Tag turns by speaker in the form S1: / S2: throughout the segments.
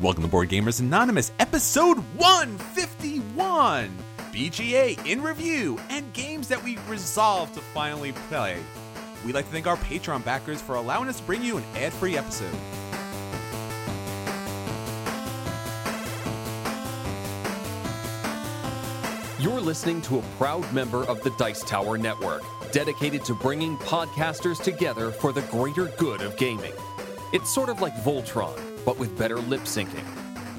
S1: Welcome to Board Gamers Anonymous, episode 151 BGA in review and games that we resolved to finally play. We'd like to thank our Patreon backers for allowing us to bring you an ad free episode.
S2: You're listening to a proud member of the Dice Tower Network, dedicated to bringing podcasters together for the greater good of gaming. It's sort of like Voltron, but with better lip syncing.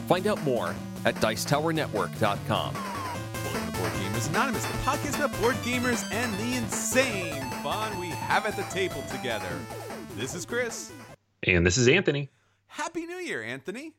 S2: Find out more at Dicetowernetwork.com.
S1: Welcome to Board Gamers Anonymous, the podcast about board gamers and the insane fun we have at the table together. This is Chris.
S3: And this is Anthony.
S1: Happy New Year, Anthony.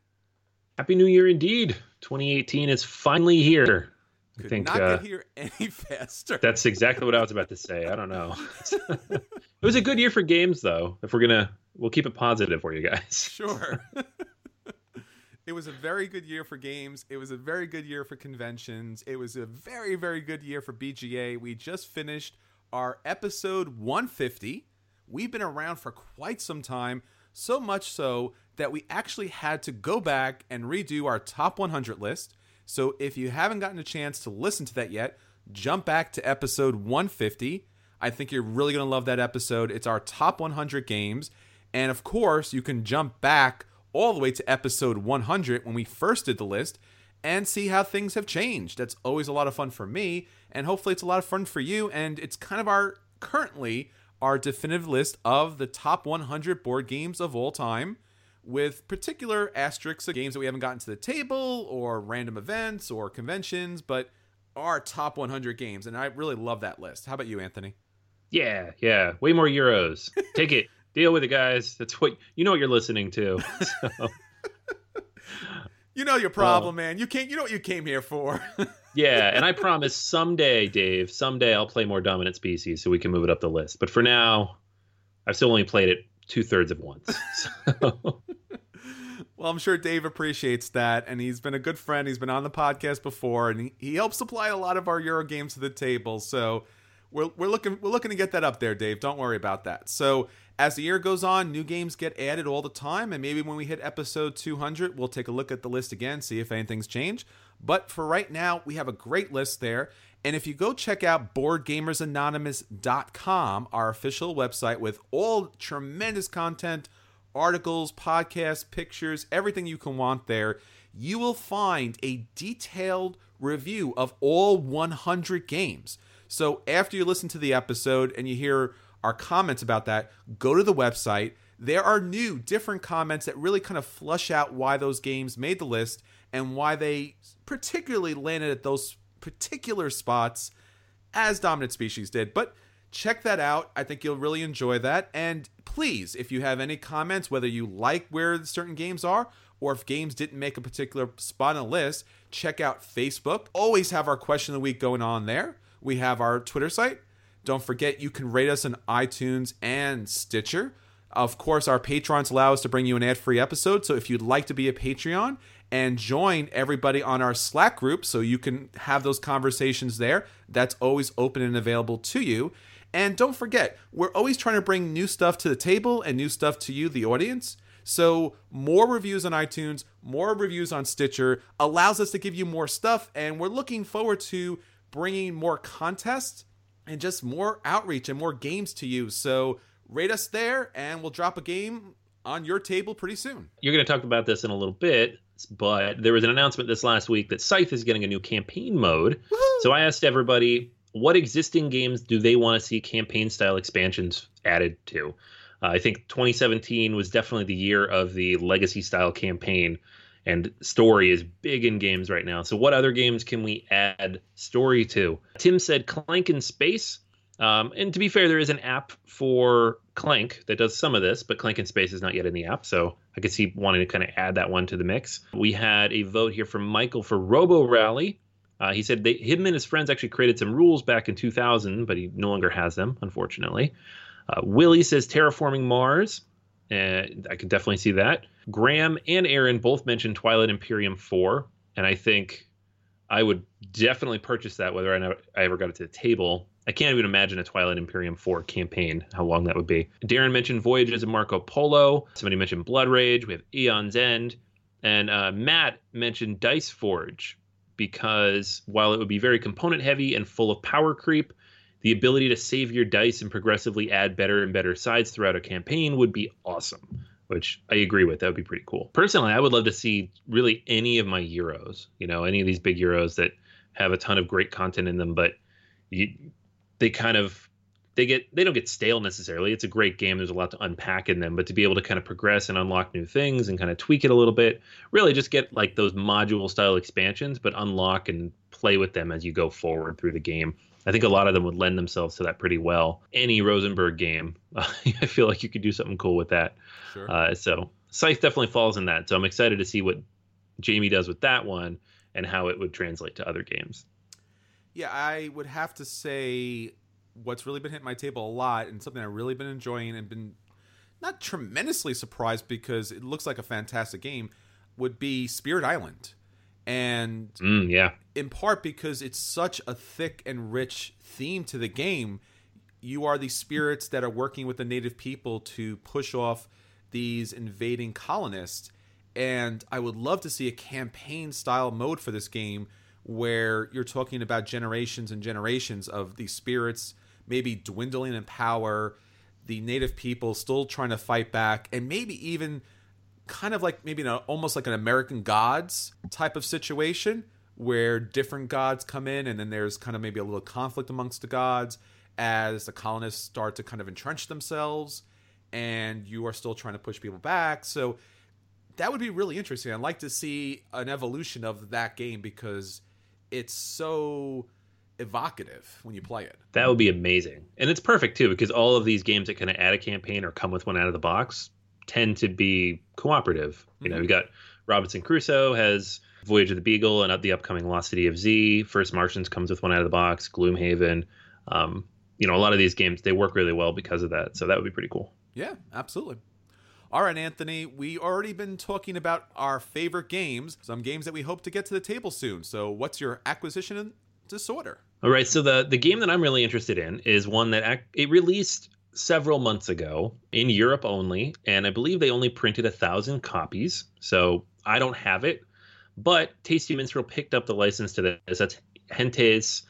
S3: Happy New Year indeed. 2018 is finally here.
S1: Could
S3: I think
S1: not
S3: uh,
S1: get here any faster.
S3: that's exactly what I was about to say. I don't know. it was a good year for games, though. If we're gonna, we'll keep it positive for you guys.
S1: Sure. it was a very good year for games. It was a very good year for conventions. It was a very, very good year for BGA. We just finished our episode 150. We've been around for quite some time, so much so that we actually had to go back and redo our top 100 list. So if you haven't gotten a chance to listen to that yet, jump back to episode 150. I think you're really going to love that episode. It's our top 100 games. And of course, you can jump back all the way to episode 100 when we first did the list and see how things have changed. That's always a lot of fun for me, and hopefully, it's a lot of fun for you. And it's kind of our currently our definitive list of the top 100 board games of all time with particular asterisks of games that we haven't gotten to the table or random events or conventions, but our top 100 games. And I really love that list. How about you, Anthony?
S3: Yeah, yeah. Way more euros. Take it. Deal with it, guys. That's what you know. What you're listening to. So,
S1: You know your problem, man. You can't. You know what you came here for.
S3: yeah, and I promise someday, Dave. Someday I'll play more dominant species so we can move it up the list. But for now, I've still only played it two thirds of once. So.
S1: Well, I'm sure Dave appreciates that, and he's been a good friend. He's been on the podcast before, and he, he helps supply a lot of our Euro games to the table. So we're, we're looking we're looking to get that up there, Dave. Don't worry about that. So as the year goes on, new games get added all the time, and maybe when we hit episode 200, we'll take a look at the list again, see if anything's changed. But for right now, we have a great list there. And if you go check out BoardGamersAnonymous.com, our official website with all tremendous content, articles, podcasts, pictures, everything you can want there, you will find a detailed review of all 100 games. So after you listen to the episode and you hear our comments about that, go to the website. there are new, different comments that really kind of flush out why those games made the list and why they particularly landed at those particular spots as Dominant Species did. But check that out. I think you'll really enjoy that. And please, if you have any comments, whether you like where certain games are or if games didn't make a particular spot on the list, check out Facebook. Always have our question of the week going on there. We have our Twitter site. Don't forget you can rate us on iTunes and Stitcher. Of course, our patrons allow us to bring you an ad free episode. So if you'd like to be a Patreon and join everybody on our Slack group so you can have those conversations there, that's always open and available to you. And don't forget, we're always trying to bring new stuff to the table and new stuff to you, the audience. So, more reviews on iTunes, more reviews on Stitcher allows us to give you more stuff. And we're looking forward to bringing more contests and just more outreach and more games to you. So, rate us there, and we'll drop a game on your table pretty soon.
S3: You're going to talk about this in a little bit, but there was an announcement this last week that Scythe is getting a new campaign mode. Woo-hoo! So, I asked everybody what existing games do they want to see campaign style expansions added to? Uh, I think 2017 was definitely the year of the legacy style campaign, and story is big in games right now. So, what other games can we add story to? Tim said Clank in Space. Um, and to be fair, there is an app for Clank that does some of this, but Clank in Space is not yet in the app. So I could see wanting to kind of add that one to the mix. We had a vote here from Michael for Robo Rally. Uh, he said they, him and his friends actually created some rules back in 2000, but he no longer has them, unfortunately. Uh, Willie says terraforming Mars. Uh, I could definitely see that. Graham and Aaron both mentioned Twilight Imperium 4, and I think I would definitely purchase that whether I, never, I ever got it to the table. I can't even imagine a Twilight Imperium 4 campaign, how long that would be. Darren mentioned Voyages of Marco Polo. Somebody mentioned Blood Rage. We have Aeon's End. And uh, Matt mentioned Dice Forge, because while it would be very component heavy and full of power creep, the ability to save your dice and progressively add better and better sides throughout a campaign would be awesome, which I agree with. That would be pretty cool. Personally, I would love to see really any of my Euros, you know, any of these big Euros that have a ton of great content in them, but you, they kind of they get they don't get stale necessarily. It's a great game. There's a lot to unpack in them, but to be able to kind of progress and unlock new things and kind of tweak it a little bit, really just get like those module style expansions, but unlock and play with them as you go forward through the game. I think a lot of them would lend themselves to that pretty well. Any Rosenberg game, uh, I feel like you could do something cool with that. Sure. Uh, so Scythe definitely falls in that. So I'm excited to see what Jamie does with that one and how it would translate to other games.
S1: Yeah, I would have to say what's really been hitting my table a lot and something I've really been enjoying and been not tremendously surprised because it looks like a fantastic game would be Spirit Island. And
S3: mm, yeah,
S1: in part because it's such a thick and rich theme to the game, you are the spirits that are working with the native people to push off these invading colonists. And I would love to see a campaign style mode for this game where you're talking about generations and generations of these spirits maybe dwindling in power, the native people still trying to fight back, and maybe even kind of like maybe an, almost like an American Gods type of situation where different gods come in and then there's kind of maybe a little conflict amongst the gods as the colonists start to kind of entrench themselves and you are still trying to push people back. So that would be really interesting. I'd like to see an evolution of that game because it's so evocative when you play it.
S3: That would be amazing. And it's perfect too because all of these games that kind of add a campaign or come with one out of the box tend to be cooperative. You know, mm-hmm. we got Robinson Crusoe has Voyage of the Beagle and the upcoming Lost City of Z. First Martians comes with one out of the box. Gloomhaven. Um, you know, a lot of these games they work really well because of that. So that would be pretty cool.
S1: Yeah, absolutely. All right, Anthony, we already been talking about our favorite games, some games that we hope to get to the table soon. So, what's your acquisition disorder?
S3: All right, so the the game that I'm really interested in is one that ac- it released several months ago in Europe only, and I believe they only printed a thousand copies. So I don't have it, but Tasty Minstrel picked up the license to this. That's Gentes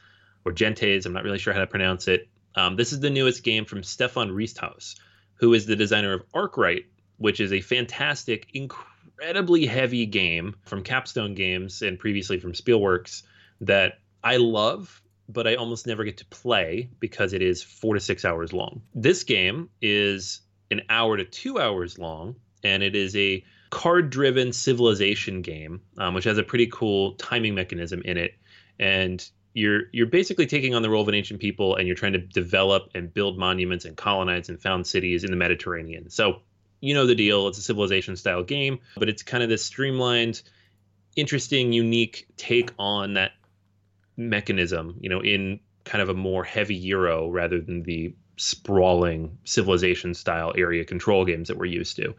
S3: or Gentes. I'm not really sure how to pronounce it. Um, this is the newest game from Stefan Risthaus, who is the designer of Arkwright, which is a fantastic, incredibly heavy game from Capstone Games and previously from Spielworxx that I love but I almost never get to play because it is four to six hours long. This game is an hour to two hours long, and it is a card driven civilization game, um, which has a pretty cool timing mechanism in it. And you're you're basically taking on the role of an ancient people and you're trying to develop and build monuments and colonize and found cities in the Mediterranean. So you know the deal. It's a civilization style game, but it's kind of this streamlined, interesting, unique take on that mechanism, you know, in kind of a more heavy Euro rather than the sprawling civilization style area control games that we're used to.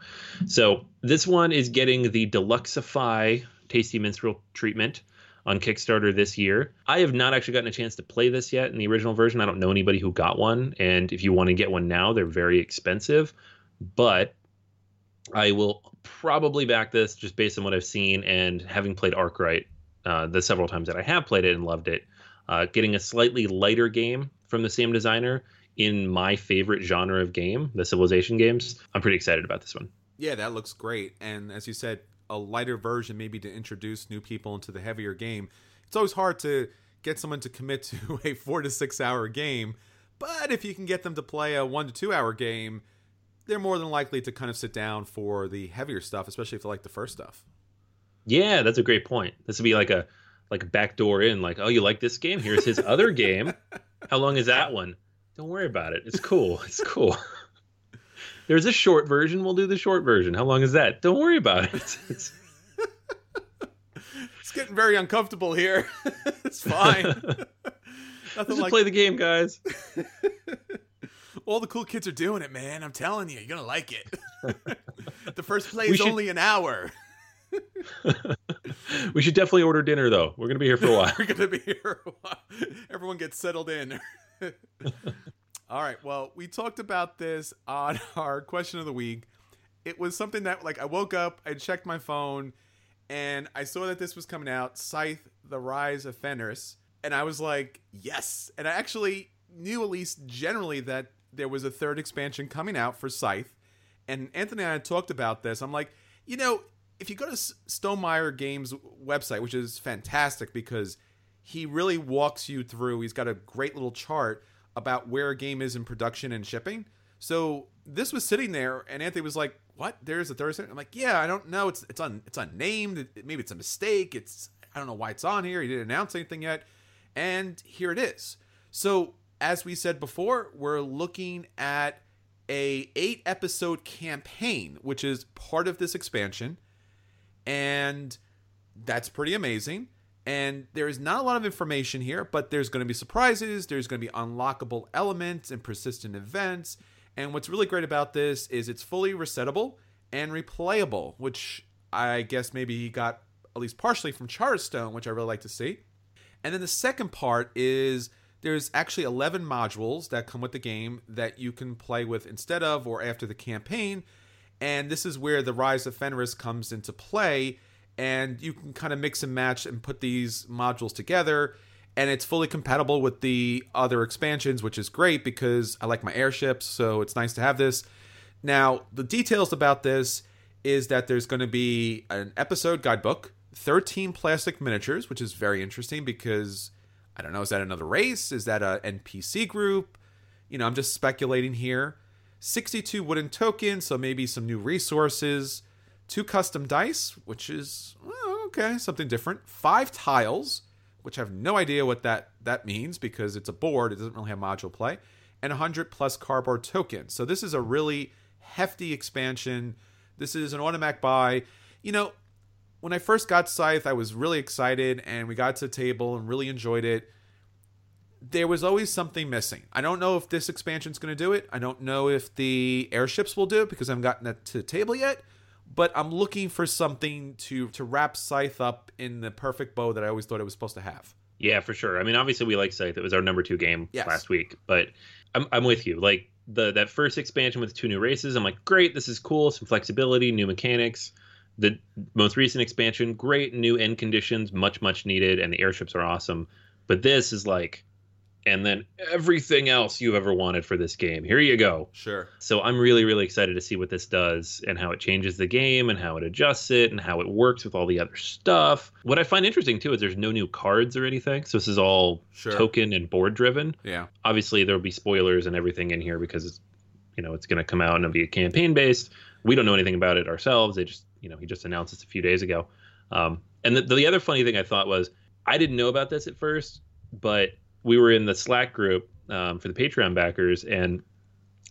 S3: So this one is getting the Deluxify Tasty Minstrel treatment on Kickstarter this year. I have not actually gotten a chance to play this yet in the original version. I don't know anybody who got one, and if you want to get one now, they're very expensive. But I will probably back this just based on what I've seen and having played Arkwright uh, the several times that I have played it and loved it. Uh, getting a slightly lighter game from the same designer in my favorite genre of game, the Civilization games. I'm pretty excited about this one.
S1: Yeah, that looks great. And as you said, a lighter version maybe to introduce new people into the heavier game. It's always hard to get someone to commit to a four to six hour game, but if you can get them to play a one to two hour game, they're more than likely to kind of sit down for the heavier stuff, especially if they like the first stuff.
S3: Yeah, that's a great point. This would be like a like a backdoor in, like, oh, you like this game? Here's his other game. How long is that one? Don't worry about it. It's cool. It's cool. There's a short version. We'll do the short version. How long is that? Don't worry about it. It's,
S1: it's getting very uncomfortable here. it's fine.
S3: Nothing just like... play the game, guys.
S1: All the cool kids are doing it, man. I'm telling you, you're gonna like it. the first play is should... only an hour.
S3: we should definitely order dinner though. We're gonna be here for a while.
S1: We're gonna be here a while. Everyone gets settled in. All right. Well, we talked about this on our question of the week. It was something that like I woke up, I checked my phone, and I saw that this was coming out, Scythe: The Rise of Fenris, and I was like, yes. And I actually knew at least generally that there was a third expansion coming out for Scythe. And Anthony and I talked about this. I'm like, you know, if you go to Stonemaier Games website, which is fantastic because he really walks you through, he's got a great little chart about where a game is in production and shipping. So this was sitting there, and Anthony was like, "What? There's a Thursday?" I'm like, "Yeah, I don't know. It's it's un it's unnamed. Maybe it's a mistake. It's I don't know why it's on here. He didn't announce anything yet, and here it is." So as we said before, we're looking at a eight episode campaign, which is part of this expansion and that's pretty amazing. And there is not a lot of information here, but there's going to be surprises, there's going to be unlockable elements and persistent events. And what's really great about this is it's fully resettable and replayable, which I guess maybe he got at least partially from Charterstone, which I really like to see. And then the second part is there's actually 11 modules that come with the game that you can play with instead of or after the campaign and this is where the rise of Fenris comes into play. And you can kind of mix and match and put these modules together. And it's fully compatible with the other expansions, which is great because I like my airships. So it's nice to have this. Now, the details about this is that there's going to be an episode guidebook, 13 plastic miniatures, which is very interesting because I don't know, is that another race? Is that a NPC group? You know, I'm just speculating here. 62 wooden tokens, so maybe some new resources, two custom dice, which is well, okay, something different, five tiles, which I have no idea what that that means because it's a board, it doesn't really have module play, and 100 plus cardboard tokens. So this is a really hefty expansion. This is an automatic buy. You know, when I first got Scythe, I was really excited and we got to the table and really enjoyed it there was always something missing. I don't know if this expansion is going to do it. I don't know if the airships will do it because I haven't gotten that to the table yet. But I'm looking for something to to wrap Scythe up in the perfect bow that I always thought it was supposed to have.
S3: Yeah, for sure. I mean, obviously we like Scythe. It was our number two game yes. last week, but I'm I'm with you. Like the that first expansion with two new races, I'm like, great, this is cool. Some flexibility, new mechanics. The most recent expansion, great new end conditions, much much needed, and the airships are awesome. But this is like and then everything else you've ever wanted for this game. Here you go.
S1: Sure.
S3: So I'm really, really excited to see what this does and how it changes the game and how it adjusts it and how it works with all the other stuff. What I find interesting too is there's no new cards or anything. So this is all sure. token and board driven.
S1: Yeah.
S3: Obviously, there'll be spoilers and everything in here because it's, you know it's going to come out and it'll be a campaign based. We don't know anything about it ourselves. They just you know he just announced this a few days ago. Um, and the, the other funny thing I thought was I didn't know about this at first, but we were in the Slack group um, for the Patreon backers, and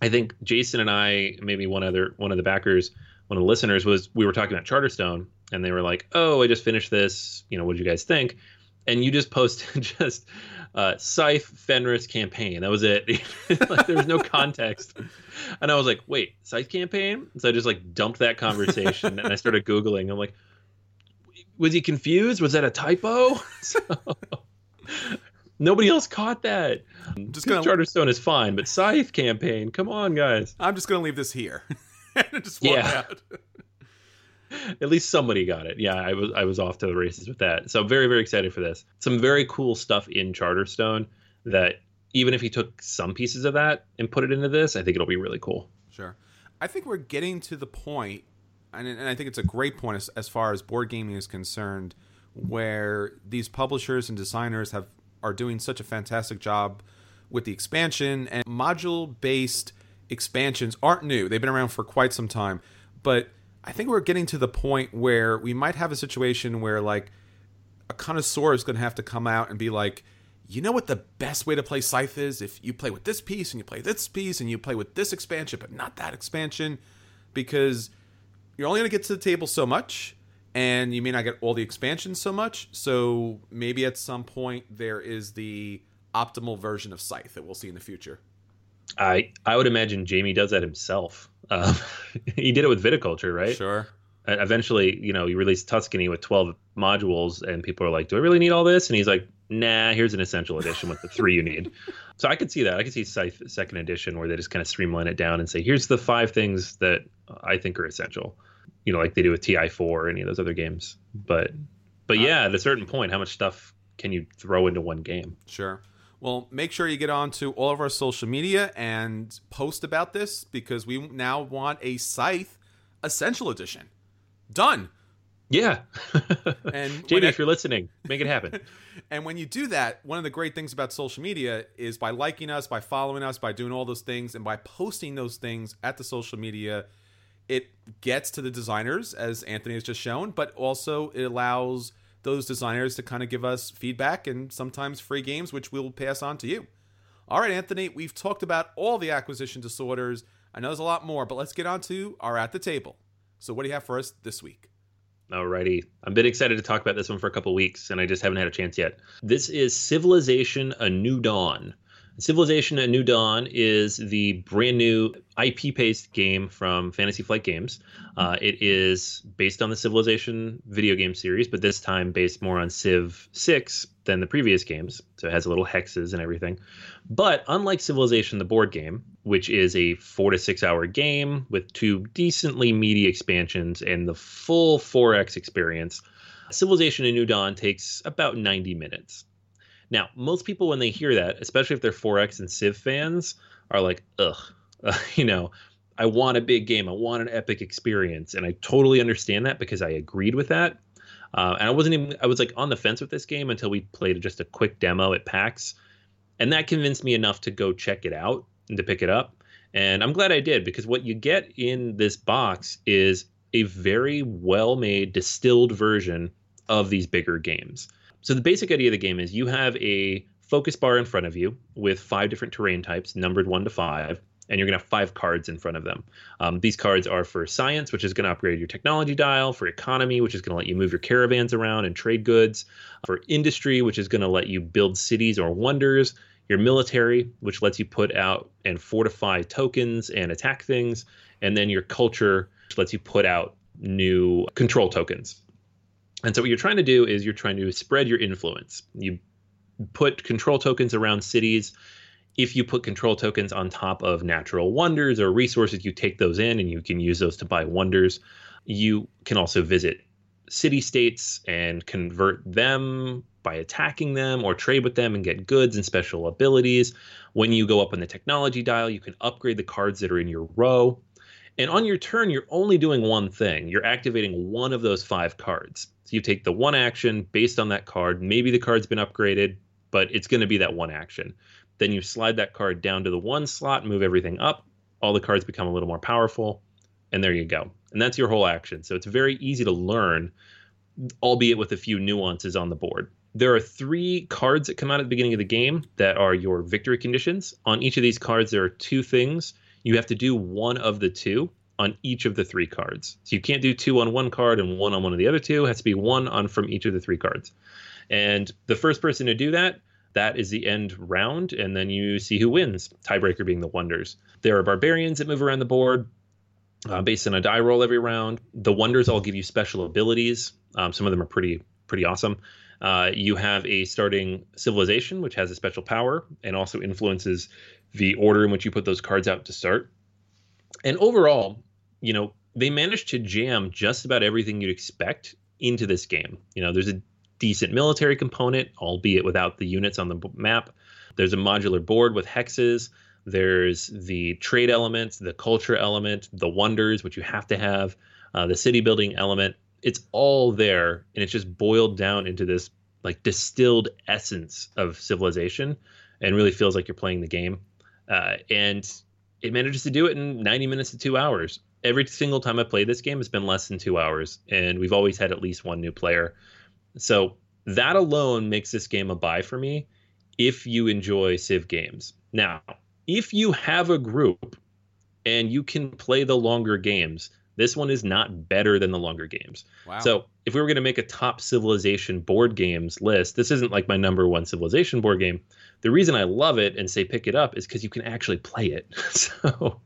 S3: I think Jason and I, maybe one other one of the backers, one of the listeners was we were talking about Charterstone, and they were like, "Oh, I just finished this. You know, what did you guys think?" And you just posted just uh, Scythe Fenris campaign. That was it. like, there was no context. And I was like, "Wait, Scythe campaign?" So I just like dumped that conversation, and I started googling. I'm like, "Was he confused? Was that a typo?" So, nobody else caught that.
S1: Just gonna
S3: Charterstone is fine, but Scythe campaign, come on, guys.
S1: I'm just gonna leave this here. and just walk
S3: Yeah.
S1: out.
S3: At least somebody got it. Yeah, I was I was off to the races with that. So very very excited for this. Some very cool stuff in Charterstone that even if he took some pieces of that and put it into this, I think it'll be really cool.
S1: Sure. I think we're getting to the point, and, and I think it's a great point as, as far as board gaming is concerned, where these publishers and designers have are doing such a fantastic job with the expansion and module based expansions aren't new. They've been around for quite some time, but I think we're getting to the point where we might have a situation where like a connoisseur is going to have to come out and be like, you know what the best way to play Scythe is? If you play with this piece and you play this piece and you play with this expansion, but not that expansion, because you're only going to get to the table so much and you may not get all the expansions so much. So maybe at some point there is the optimal version of Scythe that we'll see in the future.
S3: I I would imagine Jamie does that himself. Um, he did it with viticulture, right?
S1: Sure.
S3: Uh, Eventually, you know, he released Tuscany with 12 modules, and people are like, "Do I really need all this?" And he's like, "Nah, here's an essential edition with the three you need." So I could see that. I could see Scythe second edition where they just kind of streamline it down and say, "Here's the five things that I think are essential." You know, like they do with TI4 or any of those other games. But, but yeah, at a certain point, how much stuff can you throw into one game?
S1: Sure. Well, make sure you get on to all of our social media and post about this because we now want a Scythe Essential Edition. Done.
S3: Yeah.
S1: And
S3: Jamie, if you're listening, make it happen.
S1: And when you do that, one of the great things about social media is by liking us, by following us, by doing all those things, and by posting those things at the social media, it gets to the designers, as Anthony has just shown, but also it allows those designers to kind of give us feedback and sometimes free games, which we'll pass on to you. All right, Anthony, we've talked about all the acquisition disorders. I know there's a lot more, but let's get on to our at the table. So, what do you have for us this week?
S3: Alrighty. I've been excited to talk about this one for a couple weeks, and I just haven't had a chance yet. This is Civilization A New Dawn. Civilization A New Dawn is the brand new IP based game from Fantasy Flight Games. Uh, it is based on the Civilization video game series, but this time based more on Civ 6 than the previous games. So it has little hexes and everything. But unlike Civilization, the board game, which is a four to six hour game with two decently meaty expansions and the full 4X experience, Civilization A New Dawn takes about 90 minutes. Now, most people, when they hear that, especially if they're 4X and Civ fans, are like, ugh, uh, you know, I want a big game. I want an epic experience. And I totally understand that because I agreed with that. Uh, and I wasn't even, I was like on the fence with this game until we played just a quick demo at PAX. And that convinced me enough to go check it out and to pick it up. And I'm glad I did because what you get in this box is a very well made, distilled version of these bigger games. So the basic idea of the game is you have a focus bar in front of you with five different terrain types, numbered one to five, and you're going to have five cards in front of them. Um, these cards are for science, which is going to upgrade your technology dial, for economy, which is going to let you move your caravans around and trade goods, for industry, which is going to let you build cities or wonders, your military, which lets you put out and fortify tokens and attack things, and then your culture, which lets you put out new control tokens. And so what you're trying to do is you're trying to spread your influence. You put control tokens around cities. If you put control tokens on top of natural wonders or resources, you take those in and you can use those to buy wonders. You can also visit city states and convert them by attacking them or trade with them and get goods and special abilities. When you go up on the technology dial, you can upgrade the cards that are in your row. And on your turn, you're only doing one thing. You're activating one of those five cards. So you take the one action based on that card. Maybe the card's been upgraded, but it's going to be that one action. Then you slide that card down to the one slot, move everything up all the cards become a little more powerful, and there you go. And that's your whole action. So it's very easy to learn, albeit with a few nuances on the board. There are three cards that come out at the beginning of the game that are your victory conditions. On each of these cards, there are two things. You have to do one of the two on each of the three cards. So you can't do two on one card and one on one of the other two. It has to be one on from each of the three cards. And the first person to do that, that is the end round, and then you see who wins. Tiebreaker being the wonders. There are barbarians that move around the board uh, based on a die roll every round. The wonders all give you special abilities. Um, some of them are pretty pretty awesome. Uh, you have a starting civilization, which has a special power and also influences the order in which you put those cards out to start. And overall, you know, they managed to jam just about everything you'd expect into this game. You know, there's a decent military component, albeit without the units on the map. There's a modular board with hexes. There's the trade element, the culture element, the wonders, which you have to have, uh, the city building element. It's all there, and it's just boiled down into this like distilled essence of civilization, and really feels like you're playing the game. Uh, and it manages to do it in 90 minutes to two hours. Every single time I played this game, it's been less than two hours, and we've always had at least one new player. So that alone makes this game a buy for me if you enjoy Civ games. Now, if you have a group and you can play the longer games, this one is not better than the longer games. Wow. So if we were going to make a top civilization board games list, this isn't like my number one civilization board game. The reason I love it and say pick it up is because you can actually play it. so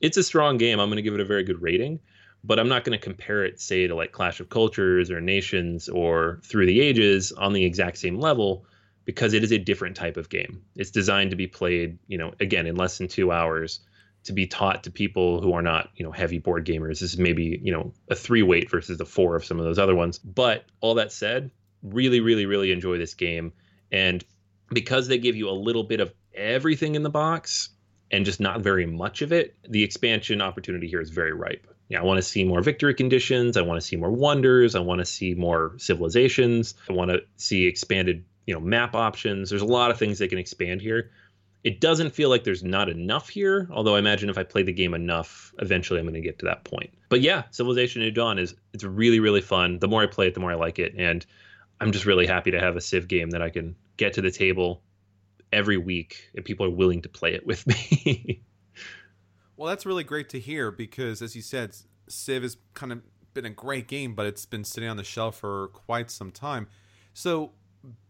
S3: it's a strong game. I'm going to give it a very good rating, but I'm not going to compare it, say, to like Clash of Cultures or Nations or Through the Ages on the exact same level because it is a different type of game. It's designed to be played, you know, again in less than two hours to be taught to people who are not, you know, heavy board gamers. This is maybe, you know, a three weight versus a four of some of those other ones. But all that said, really, really, really enjoy this game. And because they give you a little bit of everything in the box and just not very much of it, the expansion opportunity here is very ripe. Yeah, I want to see more victory conditions. I want to see more wonders. I want to see more civilizations. I want to see expanded, you know, map options. There's a lot of things they can expand here it doesn't feel like there's not enough here, although I imagine if I play the game enough, eventually I'm going to get to that point. But yeah, Civilization New Dawn is it's really really fun. The more I play it, the more I like it, and I'm just really happy to have a Civ game that I can get to the table every week and people are willing to play it with me.
S1: well, that's really great to hear because as you said, Civ has kind of been a great game, but it's been sitting on the shelf for quite some time. So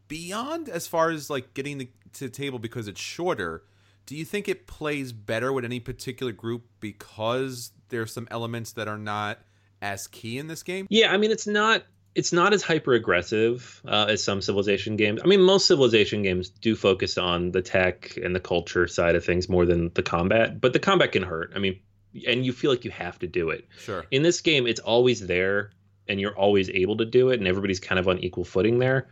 S1: beyond as far as like getting the, to the table because it's shorter, do you think it plays better with any particular group because there's some elements that are not as key in this game?
S3: Yeah, I mean it's not it's not as hyper aggressive uh, as some civilization games. I mean, most civilization games do focus on the tech and the culture side of things more than the combat, but the combat can hurt. I mean, and you feel like you have to do it.
S1: Sure.
S3: In this game, it's always there, and you're always able to do it, and everybody's kind of on equal footing there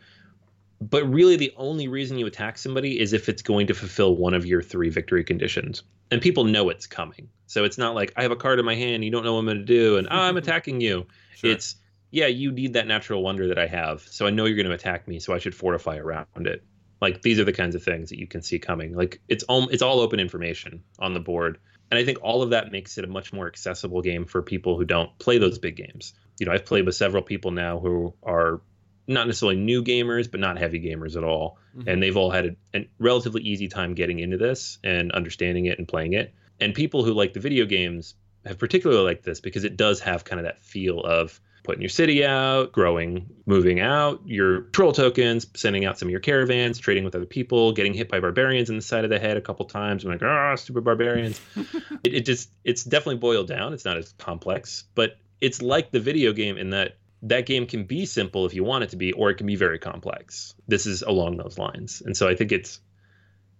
S3: but really the only reason you attack somebody is if it's going to fulfill one of your three victory conditions and people know it's coming so it's not like i have a card in my hand you don't know what i'm going to do and oh, i'm attacking you sure. it's yeah you need that natural wonder that i have so i know you're going to attack me so i should fortify around it like these are the kinds of things that you can see coming like it's all it's all open information on the board and i think all of that makes it a much more accessible game for people who don't play those big games you know i've played with several people now who are not necessarily new gamers, but not heavy gamers at all. Mm-hmm. And they've all had a, a, relatively easy time getting into this and understanding it and playing it. And people who like the video games have particularly liked this because it does have kind of that feel of putting your city out, growing, moving out, your troll tokens, sending out some of your caravans, trading with other people, getting hit by barbarians in the side of the head a couple times. I'm like, ah, oh, stupid barbarians. it, it just, it's definitely boiled down. It's not as complex, but it's like the video game in that that game can be simple if you want it to be, or it can be very complex. This is along those lines. And so I think it's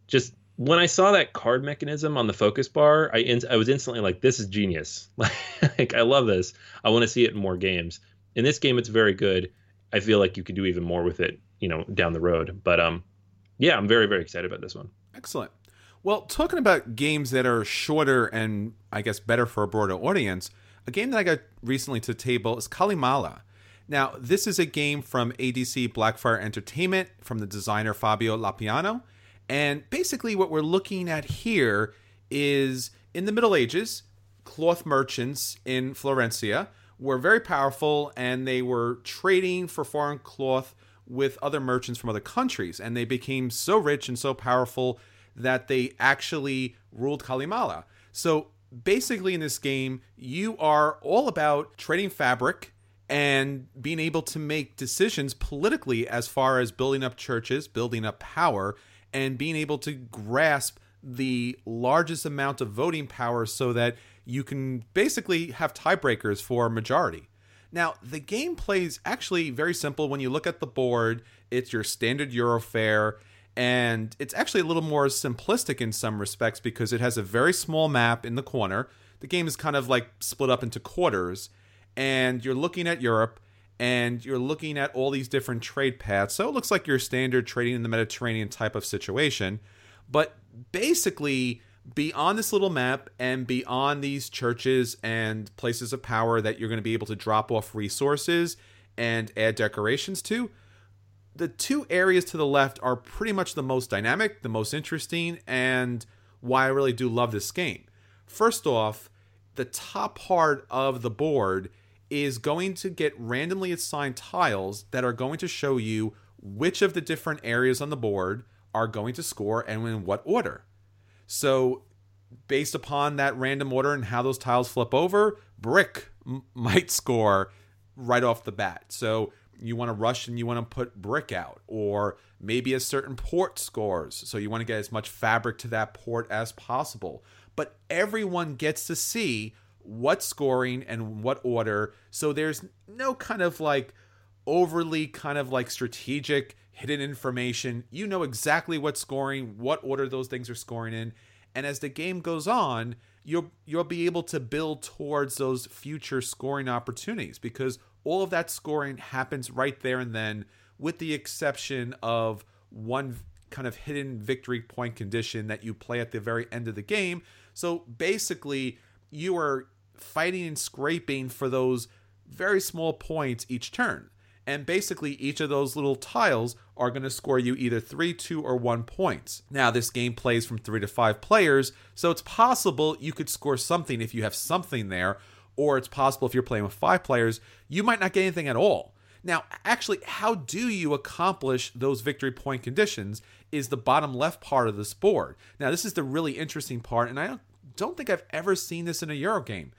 S3: just when I saw that card mechanism on the focus bar, I in, I was instantly like, this is genius. like I love this. I want to see it in more games. In this game, it's very good. I feel like you could do even more with it, you know, down the road. But um, yeah, I'm very very excited about this one.
S1: Excellent. Well, talking about games that are shorter and I guess better for a broader audience, a game that I got recently to table is Calimala. Now, this is a game from ADC Blackfire Entertainment from the designer Fabio Lopiano. And basically, what we're looking at here is in the Middle Ages, cloth merchants in Florencia were very powerful and they were trading for foreign cloth with other merchants from other countries. And they became so rich and so powerful that they actually ruled Calimala. So basically, in this game, you are all about trading fabric and being able to make decisions politically as far as building up churches, building up power, and being able to grasp the largest amount of voting power so that you can basically have tiebreakers for majority. Now, the game plays actually very simple when you look at the board. It's your standard Eurofare, and it's actually a little more simplistic in some respects because it has a very small map in the corner. The game is kind of like split up into quarters, and you're looking at Europe and you're looking at all these different trade paths. So it looks like your standard trading in the Mediterranean type of situation. But basically, beyond this little map and beyond these churches and places of power that you're going to be able to drop off resources and add decorations to, the two areas to the left are pretty much the most dynamic, the most interesting, and why I really do love this game. First off, the top part of the board is going to get randomly assigned tiles that are going to show you which of the different areas on the board are going to score and in what order. So, based upon that random order and how those tiles flip over, brick m- might score right off the bat. So, you want to rush and you want to put brick out, or maybe a certain port scores. So, you want to get as much fabric to that port as possible. But everyone gets to see what scoring and what order. So, there's no kind of like overly kind of like strategic hidden information. You know exactly what's scoring, what order those things are scoring in, and as the game goes on, you'll you'll be able to build towards those future scoring opportunities because all of that scoring happens right there and then with the exception of one kind of hidden victory point condition that you play at the very end of the game. So basically, you are fighting and scraping for those very small points each turn. And basically, each of those little tiles are going to score you either three, two, or one points. Now, this game plays from three to five players, so it's possible you could score something if you have something there, or it's possible if you're playing with five players, you might not get anything at all. Now, actually, how do you accomplish those victory point conditions is the bottom left part of this board. Now, this is the really interesting part, and I don't, think I've ever seen this in a Euro game.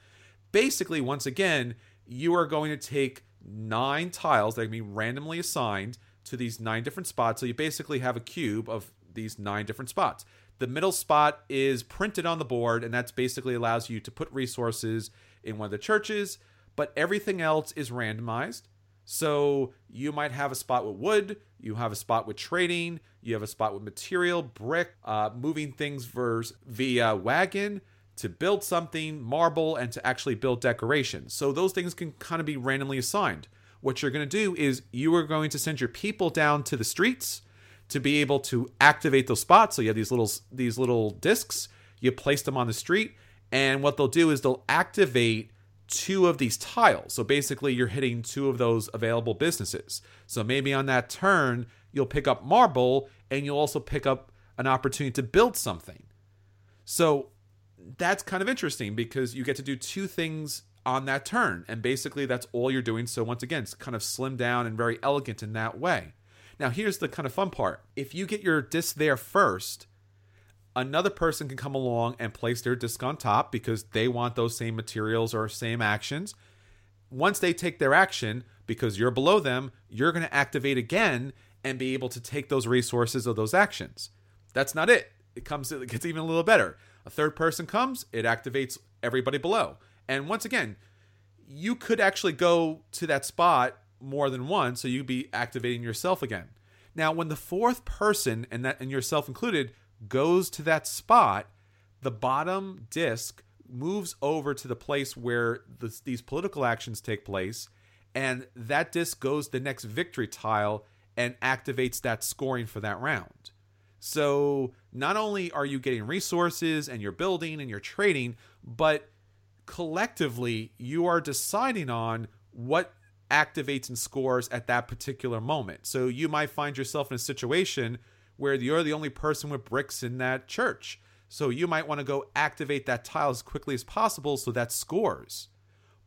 S1: Basically, once again, you are going to take nine tiles that can be randomly assigned to these nine different spots. So you basically have a cube of these nine different spots. The middle spot is printed on the board, and that's basically allows you to put resources in one of the churches, but everything else is randomized. So you might have a spot with wood, you have a spot with trading, you have a spot with material, brick, uh, moving things versus via wagon to build something, marble, and to actually build decorations. So those things can kind of be randomly assigned. What you're going to do is you are going to send your people down to the streets to be able to activate those spots. So you have these little these little discs. You place them on the street, and what they'll do is they'll activate two of these tiles. So basically, you're hitting two of those available businesses. So maybe on that turn, you'll pick up marble, and you'll also pick up an opportunity to build something. So that's kind of interesting because you get to do two things on that turn. And basically, that's all you're doing. So, once again, it's kind of slimmed down and very elegant in that way. Now, here's the kind of fun part if you get your disc there first, another person can come along and place their disc on top because they want those same materials or same actions. Once they take their action, because you're below them, you're going to activate again and be able to take those resources of those actions. That's not it. It comes it gets even a little better. A third person comes, it activates everybody below. And once again, you could actually go to that spot more than once, so you'd be activating yourself again. Now, when the fourth person, and that and yourself included, goes to that spot, the bottom disc moves over to the place where the, these political actions take place, and that disc goes the next victory tile and activates that scoring for that round. So not only are you getting resources and you're building and you're trading, but collectively you are deciding on what activates and scores at that particular moment. So you might find yourself in a situation where you're the only person with bricks in that church. So you might want to go activate that tile as quickly as possible so that scores.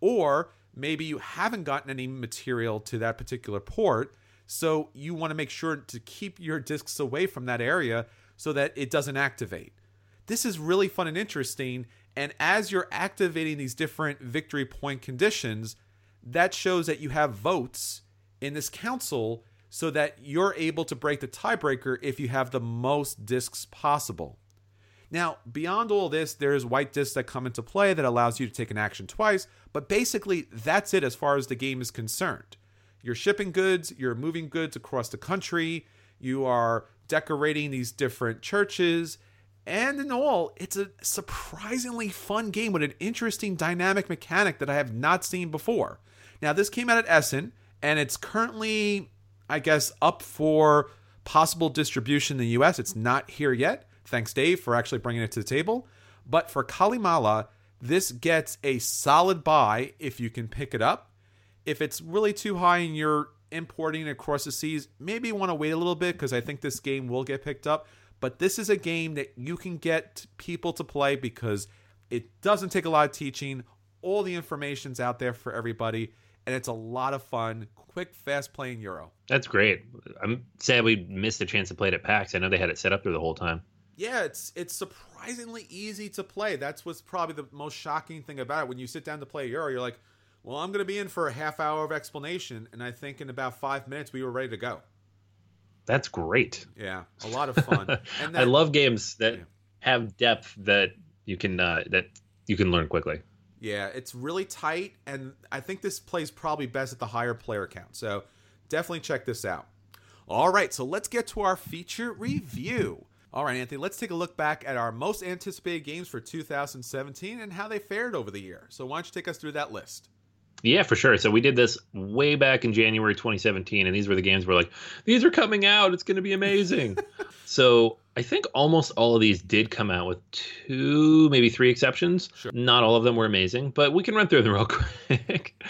S1: Or maybe you haven't gotten any material to that particular port, so you want to make sure to keep your discs away from that area so that it doesn't activate. This is really fun and interesting. And as you're activating these different victory point conditions, that shows that you have votes in this council so that you're able to break the tiebreaker if you have the most discs possible. Now, beyond all this, there's white discs that come into play that allows you to take an action twice, but basically that's it as far as the game is concerned. You're shipping goods, you're moving goods across the country, you are decorating these different churches, and in all, it's a surprisingly fun game with an interesting dynamic mechanic that I have not seen before. Now, this came out at Essen, and it's currently, I guess, up for possible distribution in the US. It's not here yet. Thanks, Dave, for actually bringing it to the table. But for Calimala, this gets a solid buy if you can pick it up. If it's really too high and you're importing across the seas, maybe you want to wait a little bit because I think this game will get picked up. But this is a game that you can get people to play because it doesn't take a lot of teaching. All the information's out there for everybody, and it's a lot of fun. Quick, fast playing Euro.
S3: That's great. I'm sad we missed the chance to play it at PAX. I know they had it set up there the whole time.
S1: Yeah, it's it's surprisingly easy to play. That's what's probably the most shocking thing about it. When you sit down to play Euro, you're like, well, I'm going to be in for a half hour of explanation, and I think in about five minutes we were ready to go.
S3: That's great.
S1: Yeah, a lot of fun.
S3: and that, I love games that yeah. have depth that you can uh, that you can learn quickly.
S1: Yeah, it's really tight, and I think this plays probably best at the higher player count. So definitely check this out. All right, so let's get to our feature review. All right, Anthony, let's take a look back at our most anticipated games for 2017 and how they fared over the year. So why don't you take us through that list?
S3: Yeah, for sure. So we did this way back in January 2017, and these were the games where like these are coming out. It's going to be amazing. so I think almost all of these did come out with two, maybe three exceptions. Sure. Not all of them were amazing, but we can run through them real quick.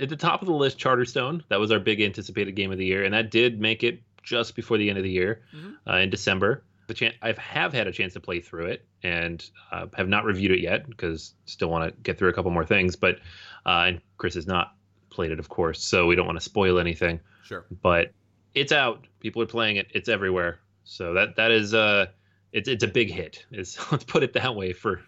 S3: At the top of the list, Charterstone. That was our big anticipated game of the year, and that did make it just before the end of the year mm-hmm. uh, in December. The chance I have had a chance to play through it and uh, have not reviewed it yet because still want to get through a couple more things. But uh, and Chris has not played it, of course, so we don't want to spoil anything.
S1: Sure.
S3: But it's out. People are playing it. It's everywhere. So that that is uh it's it's a big hit. Is let's put it that way for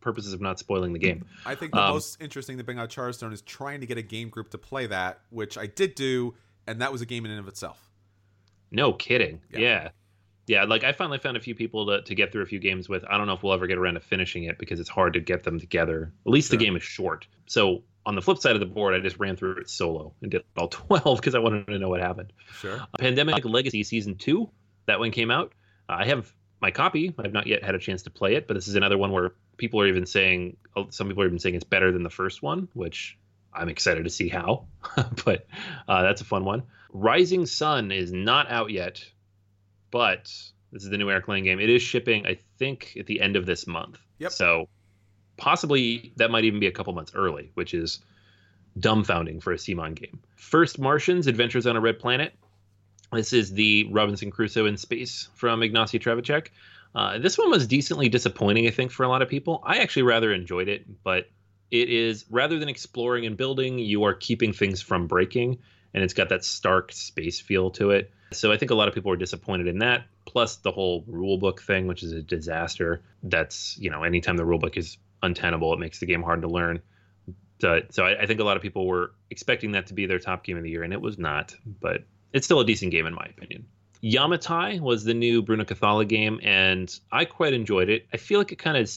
S3: purposes of not spoiling the game.
S1: I think the um, most interesting thing about Charterstone is trying to get a game group to play that, which I did do, and that was a game in and of itself.
S3: No kidding. Yeah. yeah. Yeah. like I finally found a few people to, to get through a few games with. I don't know if we'll ever get around to finishing it because it's hard to get them together. At least sure. the game is short. So on the flip side of the board, I just ran through it solo and did all 12 because I wanted to know what happened.
S1: Sure.
S3: Pandemic Legacy Season 2, that one came out. Uh, I have my copy. I've not yet had a chance to play it, but this is another one where people are even saying, oh, some people are even saying it's better than the first one, which I'm excited to see how. but uh, that's a fun one. Rising Sun is not out yet, but this is the new Eric Lang game. It is shipping, I think, at the end of this month.
S1: Yep.
S3: So possibly that might even be a couple months early, which is dumbfounding for a CMON game. First Martians, Adventures on a Red Planet. This is the Robinson Crusoe in space from Ignacy Trzewiczek. Uh, this one was decently disappointing, I think, for a lot of people. I actually rather enjoyed it, but it is rather than exploring and building, you are keeping things from breaking, and it's got that stark space feel to it. So I think a lot of people were disappointed in that. Plus the whole rulebook thing, which is a disaster. That's you know, anytime the rulebook is untenable. It makes the game hard to learn. So, so I, I, think a lot of people were expecting that to be their top game of the year, and it was not. But it's still a decent game in my opinion. Yamatai was the new Bruno Cathala game, and I quite enjoyed it. I feel like it kind of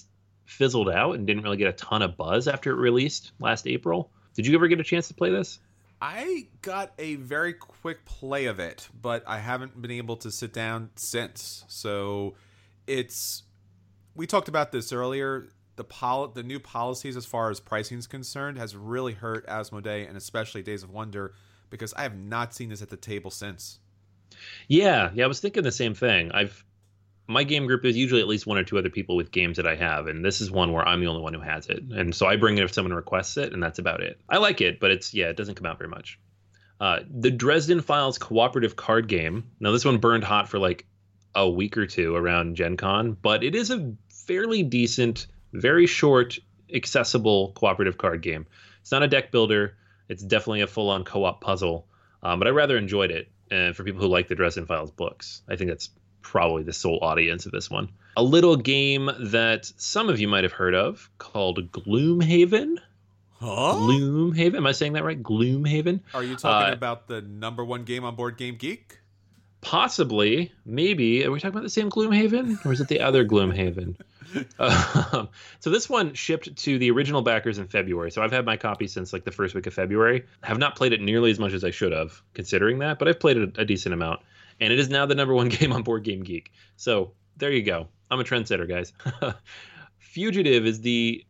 S3: fizzled out and didn't really get a ton of buzz after it released last April. Did you ever get a chance to play this?
S1: I got a very quick play of it, but I haven't been able to sit down since. So it's we talked about this earlier the pol- the new policies as far as pricing is concerned has really hurt Asmodee and especially Days of Wonder because I have not seen this at the table since.
S3: Yeah, yeah, I was thinking the same thing. I've my game group is usually at least one or two other people with games that I have, and this is one where I'm the only one who has it, and so I bring it if someone requests it, and that's about it. I like it, but it's yeah, it doesn't come out very much. Uh, the Dresden Files cooperative card game. Now this one burned hot for like a week or two around Gen Con, but it is a fairly decent, very short, accessible cooperative card game. It's not a deck builder. It's definitely a full-on co-op puzzle, um, but I rather enjoyed it. And for people who like the Dresden Files books, I think that's probably the sole audience of this one. A little game that some of you might have heard of called Gloomhaven.
S1: Huh?
S3: Gloomhaven. Am I saying that right? Gloomhaven.
S1: Are you talking
S3: Uh,
S1: about the number one game on Board Game Geek?
S3: Possibly, maybe. Are we talking about the same Gloomhaven, or is it the other Gloomhaven? um, so this one shipped to the original backers in February. So I've had my copy since like the first week of February. Have not played it nearly as much as I should have, considering that, but I've played it a, a decent amount, and it is now the number one game on Board Game Geek. So there you go. I'm a trendsetter, guys. Fugitive is the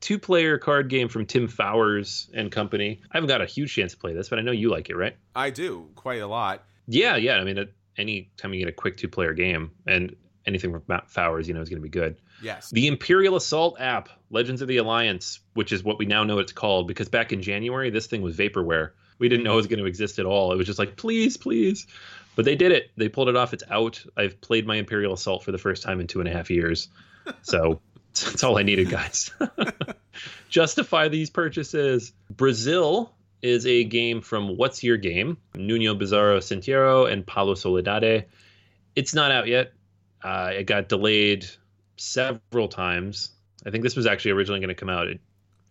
S3: two-player card game from Tim Fowers and Company. I haven't got a huge chance to play this, but I know you like it, right?
S1: I do quite a lot.
S3: Yeah, yeah. I mean, any time you get a quick two player game and anything from Matt Fowers, you know, is going to be good.
S1: Yes.
S3: The Imperial Assault app, Legends of the Alliance, which is what we now know it's called, because back in January, this thing was vaporware. We didn't know it was going to exist at all. It was just like, please, please. But they did it. They pulled it off. It's out. I've played my Imperial Assault for the first time in two and a half years. So that's all I needed, guys. Justify these purchases. Brazil is a game from What's Your Game? Nuno Bizarro Sentieiro and Paulo Soledade. It's not out yet. Uh, it got delayed several times. I think this was actually originally going to come out at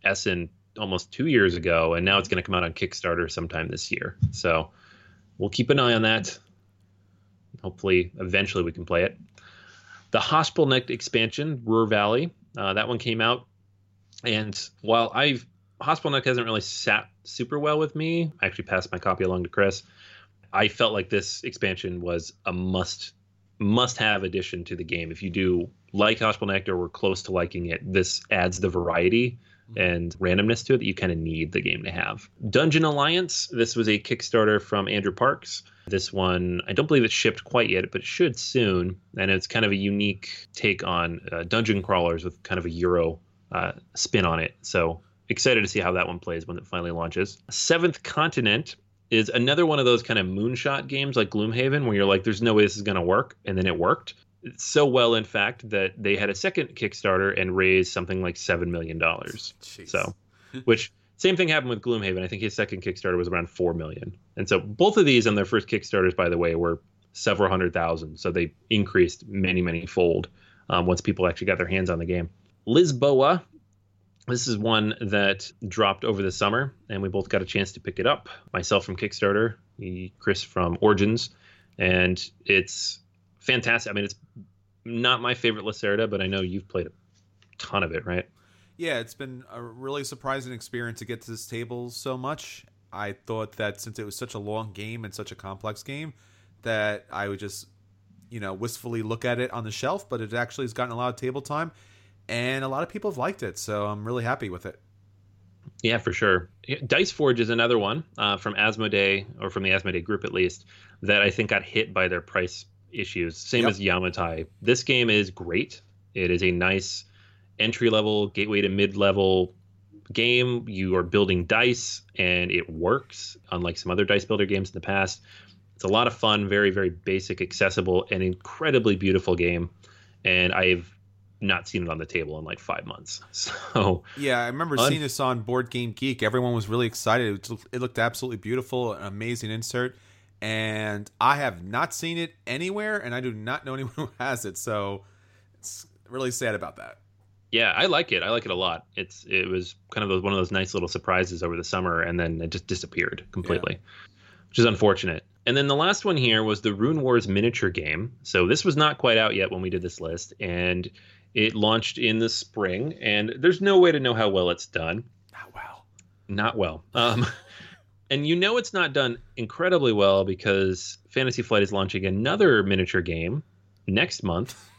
S3: Essen almost two years ago, and now it's going to come out on Kickstarter sometime this year. So we'll keep an eye on that. Hopefully, eventually we can play it. The Haspelknecht expansion, Ruhr Valley, uh, that one came out, and while I've Haspelknecht hasn't really sat super well with me, I actually passed my copy along to Chris. I felt like this expansion was a must must have addition to the game. If you do like Haspelknecht or were close to liking it, this adds the variety and randomness to it that you kind of need the game to have. Dungeon Alliance, this was a Kickstarter from Andrew Parks. This one, I don't believe it's shipped quite yet, but it should soon. And it's kind of a unique take on uh, dungeon crawlers with kind of a Euro uh, spin on it. So excited to see how that one plays when it finally launches. Seventh Continent is another one of those kind of moonshot games like Gloomhaven where you're like, there's no way this is going to work. And then it worked. So well, in fact, that they had a second Kickstarter and raised something like $7 million.
S1: Jeez.
S3: So, which same thing happened with Gloomhaven. I think his second Kickstarter was around 4 million. And so both of these on their first Kickstarters, by the way, were several hundred thousand. So they increased many, many fold um, once people actually got their hands on the game. Lisboa this is one that dropped over the summer, and we both got a chance to pick it up. Myself from Kickstarter, Chris from Origins, and it's fantastic. I mean, it's not my favorite Lacerda, but I know you've played a ton of it, right?
S1: Yeah, it's been a really surprising experience to get to this table so much. I thought that since it was such a long game and such a complex game, that I would just, you know, wistfully look at it on the shelf, but it actually has gotten a lot of table time and a lot of people have liked it, so I'm really happy with it.
S3: Yeah, for sure. Dice Forge is another one uh, from Asmodee, or from the Asmodee group at least, that I think got hit by their price issues. Same
S1: Yep.
S3: as Yamatai. This game is great. It is a nice entry level, gateway to mid level game. You are building dice, and it works, unlike some other dice builder games in the past. It's a lot of fun, very, very basic, accessible, and incredibly beautiful game. And I've not seen it on the table in like five months. So
S1: Yeah, I remember
S3: Un-
S1: seeing this on Board Game Geek. Everyone was really excited. It looked, it looked absolutely beautiful, an amazing insert. And I have not seen it anywhere, and I do not know anyone who has it. So it's really sad about that.
S3: Yeah, I like it. I like it a lot. It's it was kind of those, one of those nice little surprises over the summer, and then it just disappeared completely, which is unfortunate. And then the last one here was the Rune Wars miniature game. So this was not quite out yet when we did this list, and it launched in the spring. And there's no way to know how well it's done.
S1: Not well.
S3: Not well. Um, and you know it's not done incredibly well because Fantasy Flight is launching another miniature game next month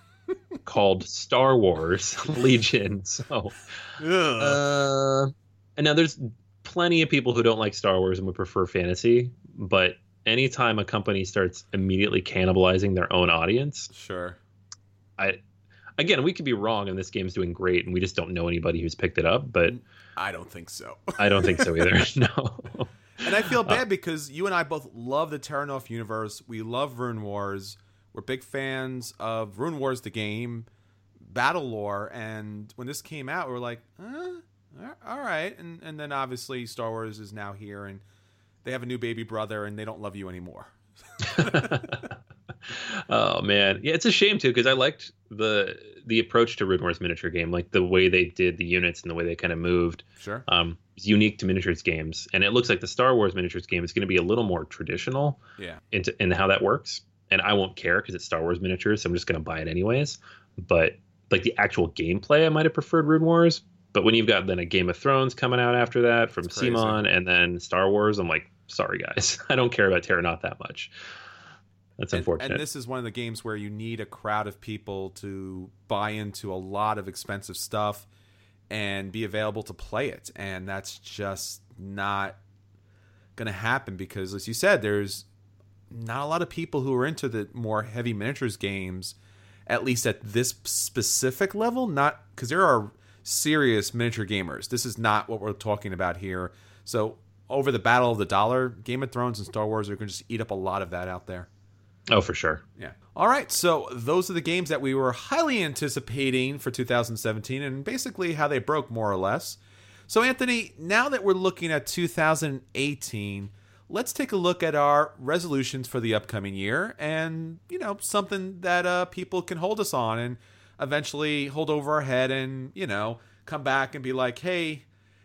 S3: called Star Wars Legion. So. Uh, and now there's plenty of people who don't like Star Wars and would prefer fantasy, but anytime a company starts immediately cannibalizing their own audience,
S1: sure.
S3: I again, we could be wrong and this game's doing great and we just don't know anybody who's picked it up, but
S1: I don't think so.
S3: I don't think so either. no.
S1: And I feel bad because you and I both love the Terrinoth universe. We love Rune Wars. We're big fans of Rune Wars, the game, BattleLore, and when this came out, we were like, uh, all right. And and then obviously Star Wars is now here, and they have a new baby brother, and they don't love you anymore.
S3: oh man, yeah, it's a shame too because I liked the the approach to Rune Wars miniature game, like the way they did the units and the way they kind of moved.
S1: Sure.
S3: Um, it's unique to miniatures games, and it looks like the Star Wars miniatures game is going to be a little more traditional.
S1: Yeah.
S3: Into in how that works, and I won't care because it's Star Wars miniatures, so I'm just going to buy it anyways. But like the actual gameplay, I might have preferred Rune Wars. But when you've got then a Game of Thrones coming out after that from CMON and then Star Wars, I'm like, sorry guys, I don't care about Terrinoth that much. That's
S1: and,
S3: unfortunate.
S1: And this is one of the games where you need a crowd of people to buy into a lot of expensive stuff and be available to play it. And that's just not going to happen because, as you said, there's not a lot of people who are into the more heavy miniatures games, at least at this specific level. Not because there are serious miniature gamers. This is not what we're talking about here. So, over the battle of the dollar, Game of Thrones and Star Wars are going to just eat up a lot of that out there.
S3: Oh, for sure.
S1: Yeah. All right. So those are the games that we were highly anticipating for 2017 and basically how they broke more or less. So, Anthony, now that we're looking at 2018, let's take a look at our resolutions for the upcoming year and, you know, something that uh, people can hold us on and eventually hold over our head and, you know, come back and be like, hey,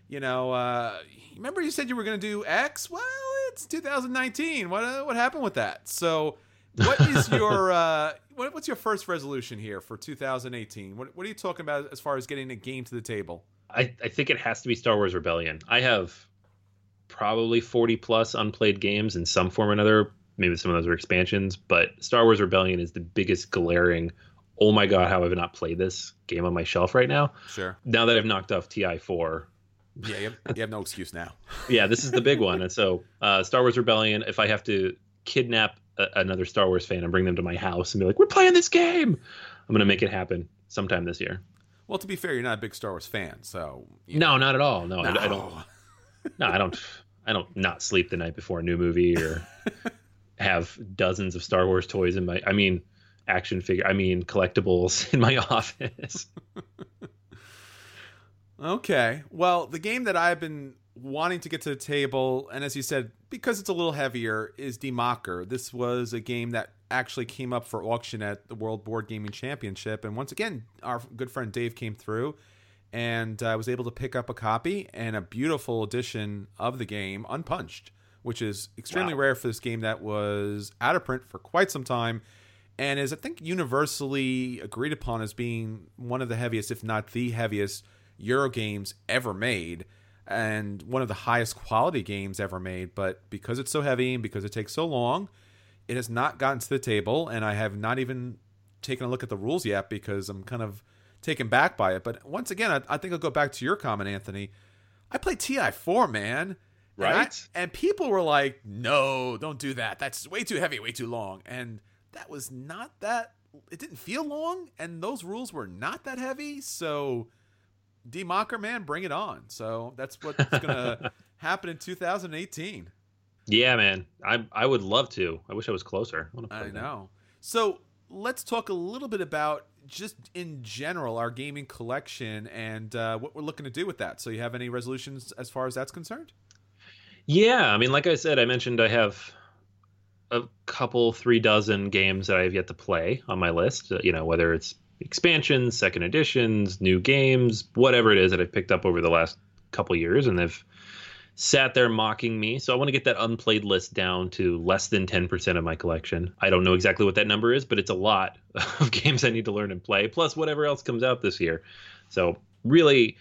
S1: you know, uh, remember you said you were going to do X? Well, it's 2019. What, uh, what happened with that? So, what is your uh, what, what's your first resolution here for 2018? What, what are you talking about as far as getting a game to the table?
S3: I, I think it has to be Star Wars Rebellion. I have probably 40 plus unplayed games in some form or another. Maybe some of those are expansions, but Star Wars Rebellion is the biggest glaring. Oh my god, how have I not played this game on my shelf right now?
S1: Sure.
S3: Now that I've knocked off TI4,
S1: yeah, you have, you have no excuse now.
S3: yeah, this is the big one. And so, uh, Star Wars Rebellion. If I have to kidnap a- another Star Wars fan and bring them to my house and be like, "We're playing this game," I'm gonna make it happen sometime this year.
S1: Well, to be fair, you're not a big Star Wars fan, so
S3: No, not at all. No, I, I don't.
S1: No.
S3: I don't. I don't not sleep the night before a new movie or have dozens of Star Wars toys in my. I mean, action figure. I mean, collectibles in my office.
S1: Okay. Well, the game that I've been wanting to get to the table, and as you said, because it's a little heavier, is Die Macher. This was a game that actually came up for auction at the World Board Gaming Championship, and once again, our good friend Dave came through, and I was able to pick up a copy and a beautiful edition of the game, unpunched, which is extremely
S3: Wow.
S1: rare for this game that was out of print for quite some time. And is I think universally agreed upon as being one of the heaviest, if not the heaviest, Euro games ever made, and one of the highest quality games ever made. But because it's so heavy and because it takes so long, it has not gotten to the table, and I have not even taken a look at the rules yet because I'm kind of taken back by it. But once again, I, I think I'll go back to your comment, Anthony. I played TI4, man. And I-
S3: Right?
S1: and people were like, no, don't do that. That's way too heavy, way too long. And that was not that, it didn't feel long. And those rules were not that heavy. So, Die Macher, man, bring it on. So, that's what's going to happen in 2018.
S3: yeah, man. I I would love to. I wish I was closer. play
S1: I know. So, let's talk a little bit about just in general our gaming collection and uh, what we're looking to do with that. So, you have any resolutions as far as that's concerned?
S3: Yeah, I mean, like I said, I mentioned I have a couple, three dozen games that I have yet to play on my list. uh, You know, whether it's expansions, second editions, new games, whatever it is that I've picked up over the last couple years, and they've sat there mocking me. So I want to get that unplayed list down to less than 10% of my collection. I don't know exactly what that number is, but it's a lot of games I need to learn and play, plus whatever else comes out this year. So really,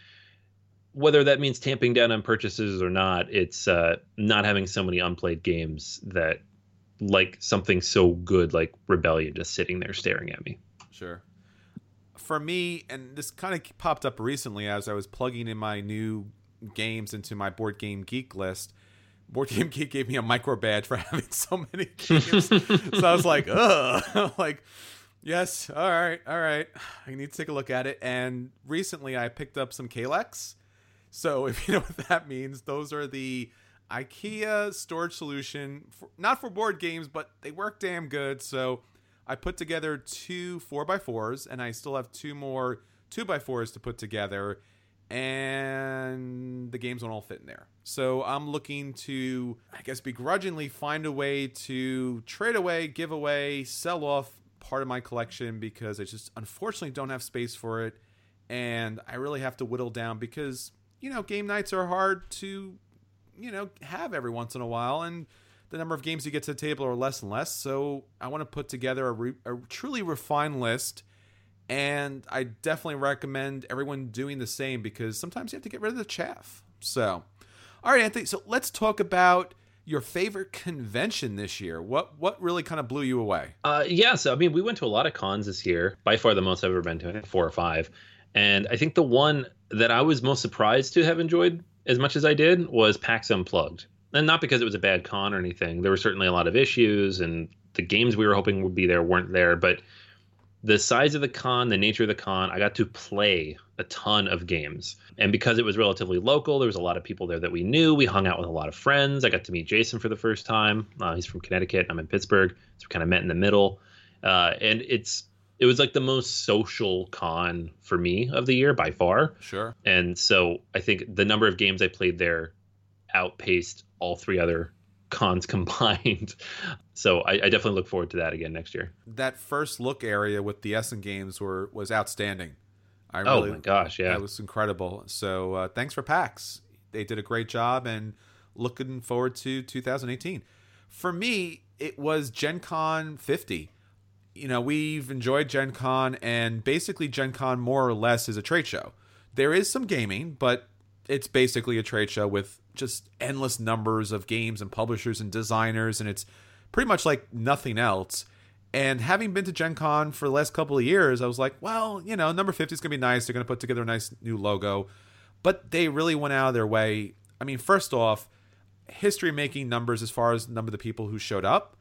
S3: whether that means tamping down on purchases or not, it's uh, not having so many unplayed games that like something so good like Rebellion just sitting there staring at me.
S1: Sure. For me, and this kind of popped up recently as I was plugging in my new games into my Board Game Geek list. Board Game Geek gave me a micro badge for having so many games. so I was like, ugh. like, yes, all right, all right. I need to take a look at it. And recently I picked up some Kallax. So if you know what that means, those are the IKEA storage solution, for, not for board games, but they work damn good. So I put together two 4x4s, and I still have two more 2x4s to put together, and the games won't all fit in there. So I'm looking to, I guess, begrudgingly find a way to trade away, give away, sell off part of my collection because I just unfortunately don't have space for it. And I really have to whittle down because, you know, game nights are hard to, you know, have every once in a while. And the number of games you get to the table are less and less. So I want to put together a, re- a truly refined list. And I definitely recommend everyone doing the same because sometimes you have to get rid of the chaff. So, all right, Anthony. So let's talk about your favorite convention this year. What what really kind of blew you away?
S3: Uh, yeah, so I mean, we went to a lot of cons this year. By far, the most I've ever been to, four or five. And I think the one that I was most surprised to have enjoyed as much as I did was PAX Unplugged. And not because it was a bad con or anything. There were certainly a lot of issues, and the games we were hoping would be there weren't there. But the size of the con, the nature of the con, I got to play a ton of games. And because it was relatively local, there was a lot of people there that we knew. We hung out with a lot of friends. I got to meet Jason for the first time. Uh, he's from Connecticut. I'm in Pittsburgh. So we kind of met in the middle. Uh, and it's it was like the most social con for me of the year by far.
S1: Sure.
S3: And so I think the number of games I played there outpaced all three other cons combined. So I, I, definitely look forward to that again next year.
S1: That first look area with the Essen games were was outstanding.
S3: I oh really, oh my gosh, yeah,
S1: that was incredible. So uh, thanks for PAX. They did a great job, and looking forward to 2018. For me, it was Gen Con 50 you know, we've enjoyed Gen Con, and basically, Gen Con more or less is a trade show. There is some gaming, but it's basically a trade show with just endless numbers of games and publishers and designers, and it's pretty much like nothing else. And having been to Gen Con for the last couple of years, I was like, well, you know, number 50 is going to be nice. They're going to put together a nice new logo. But they really went out of their way. I mean, first off, history making numbers as far as number of the people who showed up,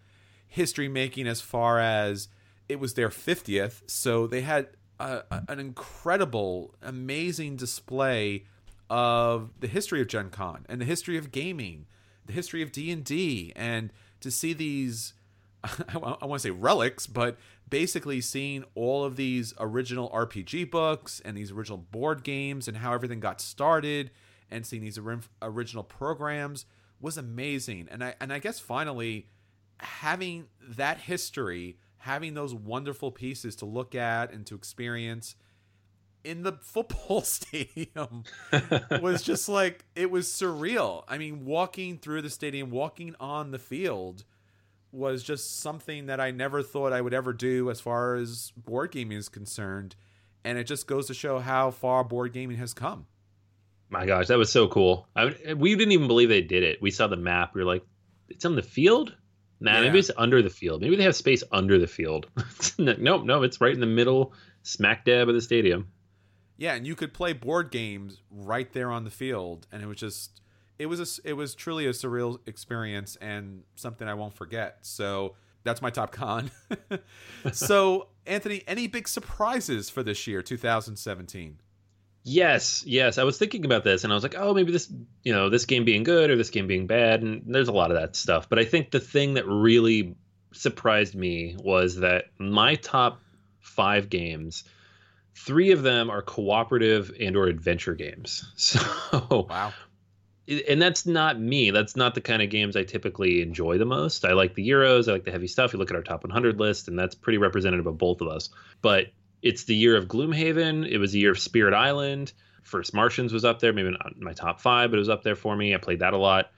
S1: history making as far as it was their 50th, so they had a, an incredible, amazing display of the history of Gen Con and the history of gaming, the history of D&D, and to see these, I want to say relics, but basically seeing all of these original RPG books and these original board games and how everything got started and seeing these original programs was amazing. And I, and I guess finally having that history having those wonderful pieces to look at and to experience in the football stadium was just like it was surreal. I mean, walking through the stadium, walking on the field was just something that I never thought I would ever do as far as board gaming is concerned. And it just goes to show how far board gaming has come.
S3: My gosh, that was so cool. I, we didn't even believe they did it. We saw the map. We were like, it's on the field? Nah, yeah. maybe it's under the field. Maybe they have space under the field. nope, no, it's right in the middle, smack dab of the stadium.
S1: Yeah, and you could play board games right there on the field, and it was just it was a, it was truly a surreal experience and something I won't forget. So that's my top con. so Anthony, any big surprises for this year, 2017?
S3: Yes, yes. I was thinking about this and I was like, oh, maybe this, you know, this game being good or this game being bad. And there's a lot of that stuff. But I think the thing that really surprised me was that my top five games, three of them are cooperative and or adventure games. So
S1: wow.
S3: And that's not me. That's not the kind of games I typically enjoy the most. I like the Euros. I like the heavy stuff. You look at our top 100 list, and that's pretty representative of both of us. But it's the year of Gloomhaven. It was the year of Spirit Island. First Martians was up there, maybe not my top five, but it was up there for me. I played that a lot.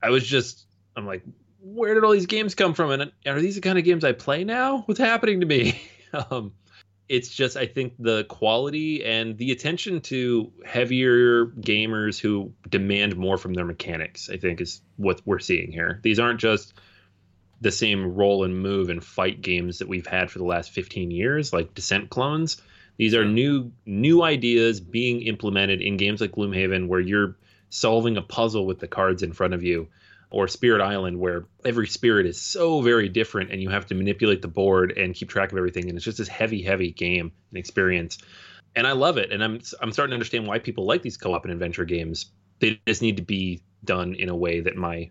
S3: I was just, I'm like, where did all these games come from? And are these the kind of games I play now? What's happening to me? um, it's just, I think the quality and the attention to heavier gamers who demand more from their mechanics, I think, is what we're seeing here. These aren't just the same roll and move and fight games that we've had for the last 15 years, like Descent clones. These are new new ideas being implemented in games like Gloomhaven, where you're solving a puzzle with the cards in front of you, or Spirit Island, where every spirit is so very different, and you have to manipulate the board and keep track of everything, and it's just this heavy, heavy game and experience. And I love it, and I'm I'm starting to understand why people like these co-op and adventure games. They just need to be done in a way that my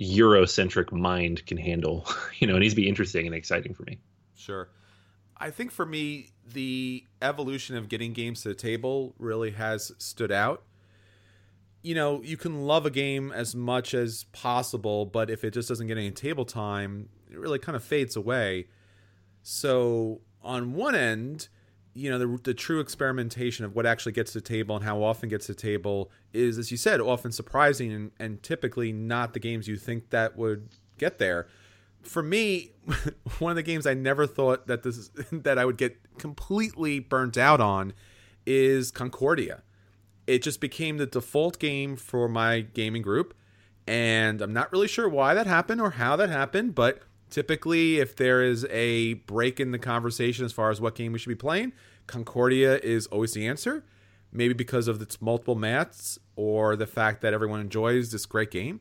S3: Eurocentric mind can handle. You know, it needs to be interesting and exciting for me.
S1: Sure. I think for me, the evolution of getting games to the table really has stood out. You know, you can love a game as much as possible, but if it just doesn't get any table time, it really kind of fades away. So, on one end, you know, the, the true experimentation of what actually gets to table and how often gets to table is, as you said, often surprising and, and typically not the games you think that would get there for me, one of the games I never thought that this that I would get completely burnt out on is Concordia. It just became the default game for my gaming group, and I'm not really sure why that happened or how that happened, but typically if there is a break in the conversation as far as what game we should be playing, Concordia is always the answer. Maybe because of its multiple mats or the fact that everyone enjoys this great game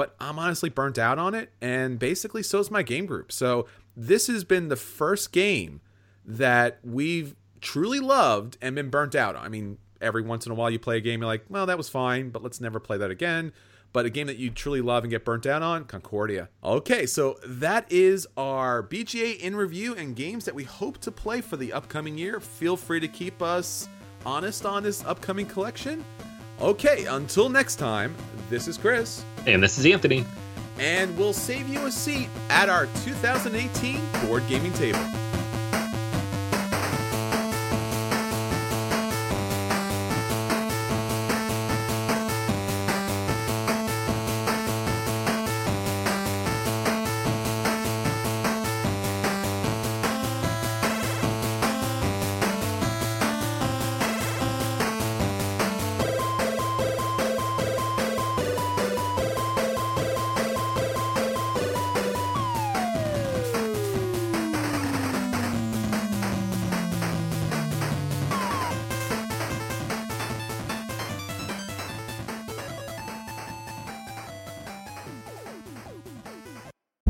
S1: but I'm honestly burnt out on it, and basically so is my game group. So this has been the first game that we've truly loved and been burnt out on. I mean, every once in a while you play a game, you're like, well, that was fine, but let's never play that again. But a game that you truly love and get burnt out on, Concordia. Okay, so that is our BGA in review and games that we hope to play for the upcoming year. Feel free to keep us honest on this upcoming collection. Okay, until next time, this is Chris.
S4: And this is Anthony.
S1: And we'll save you a seat at our 2018 board gaming table.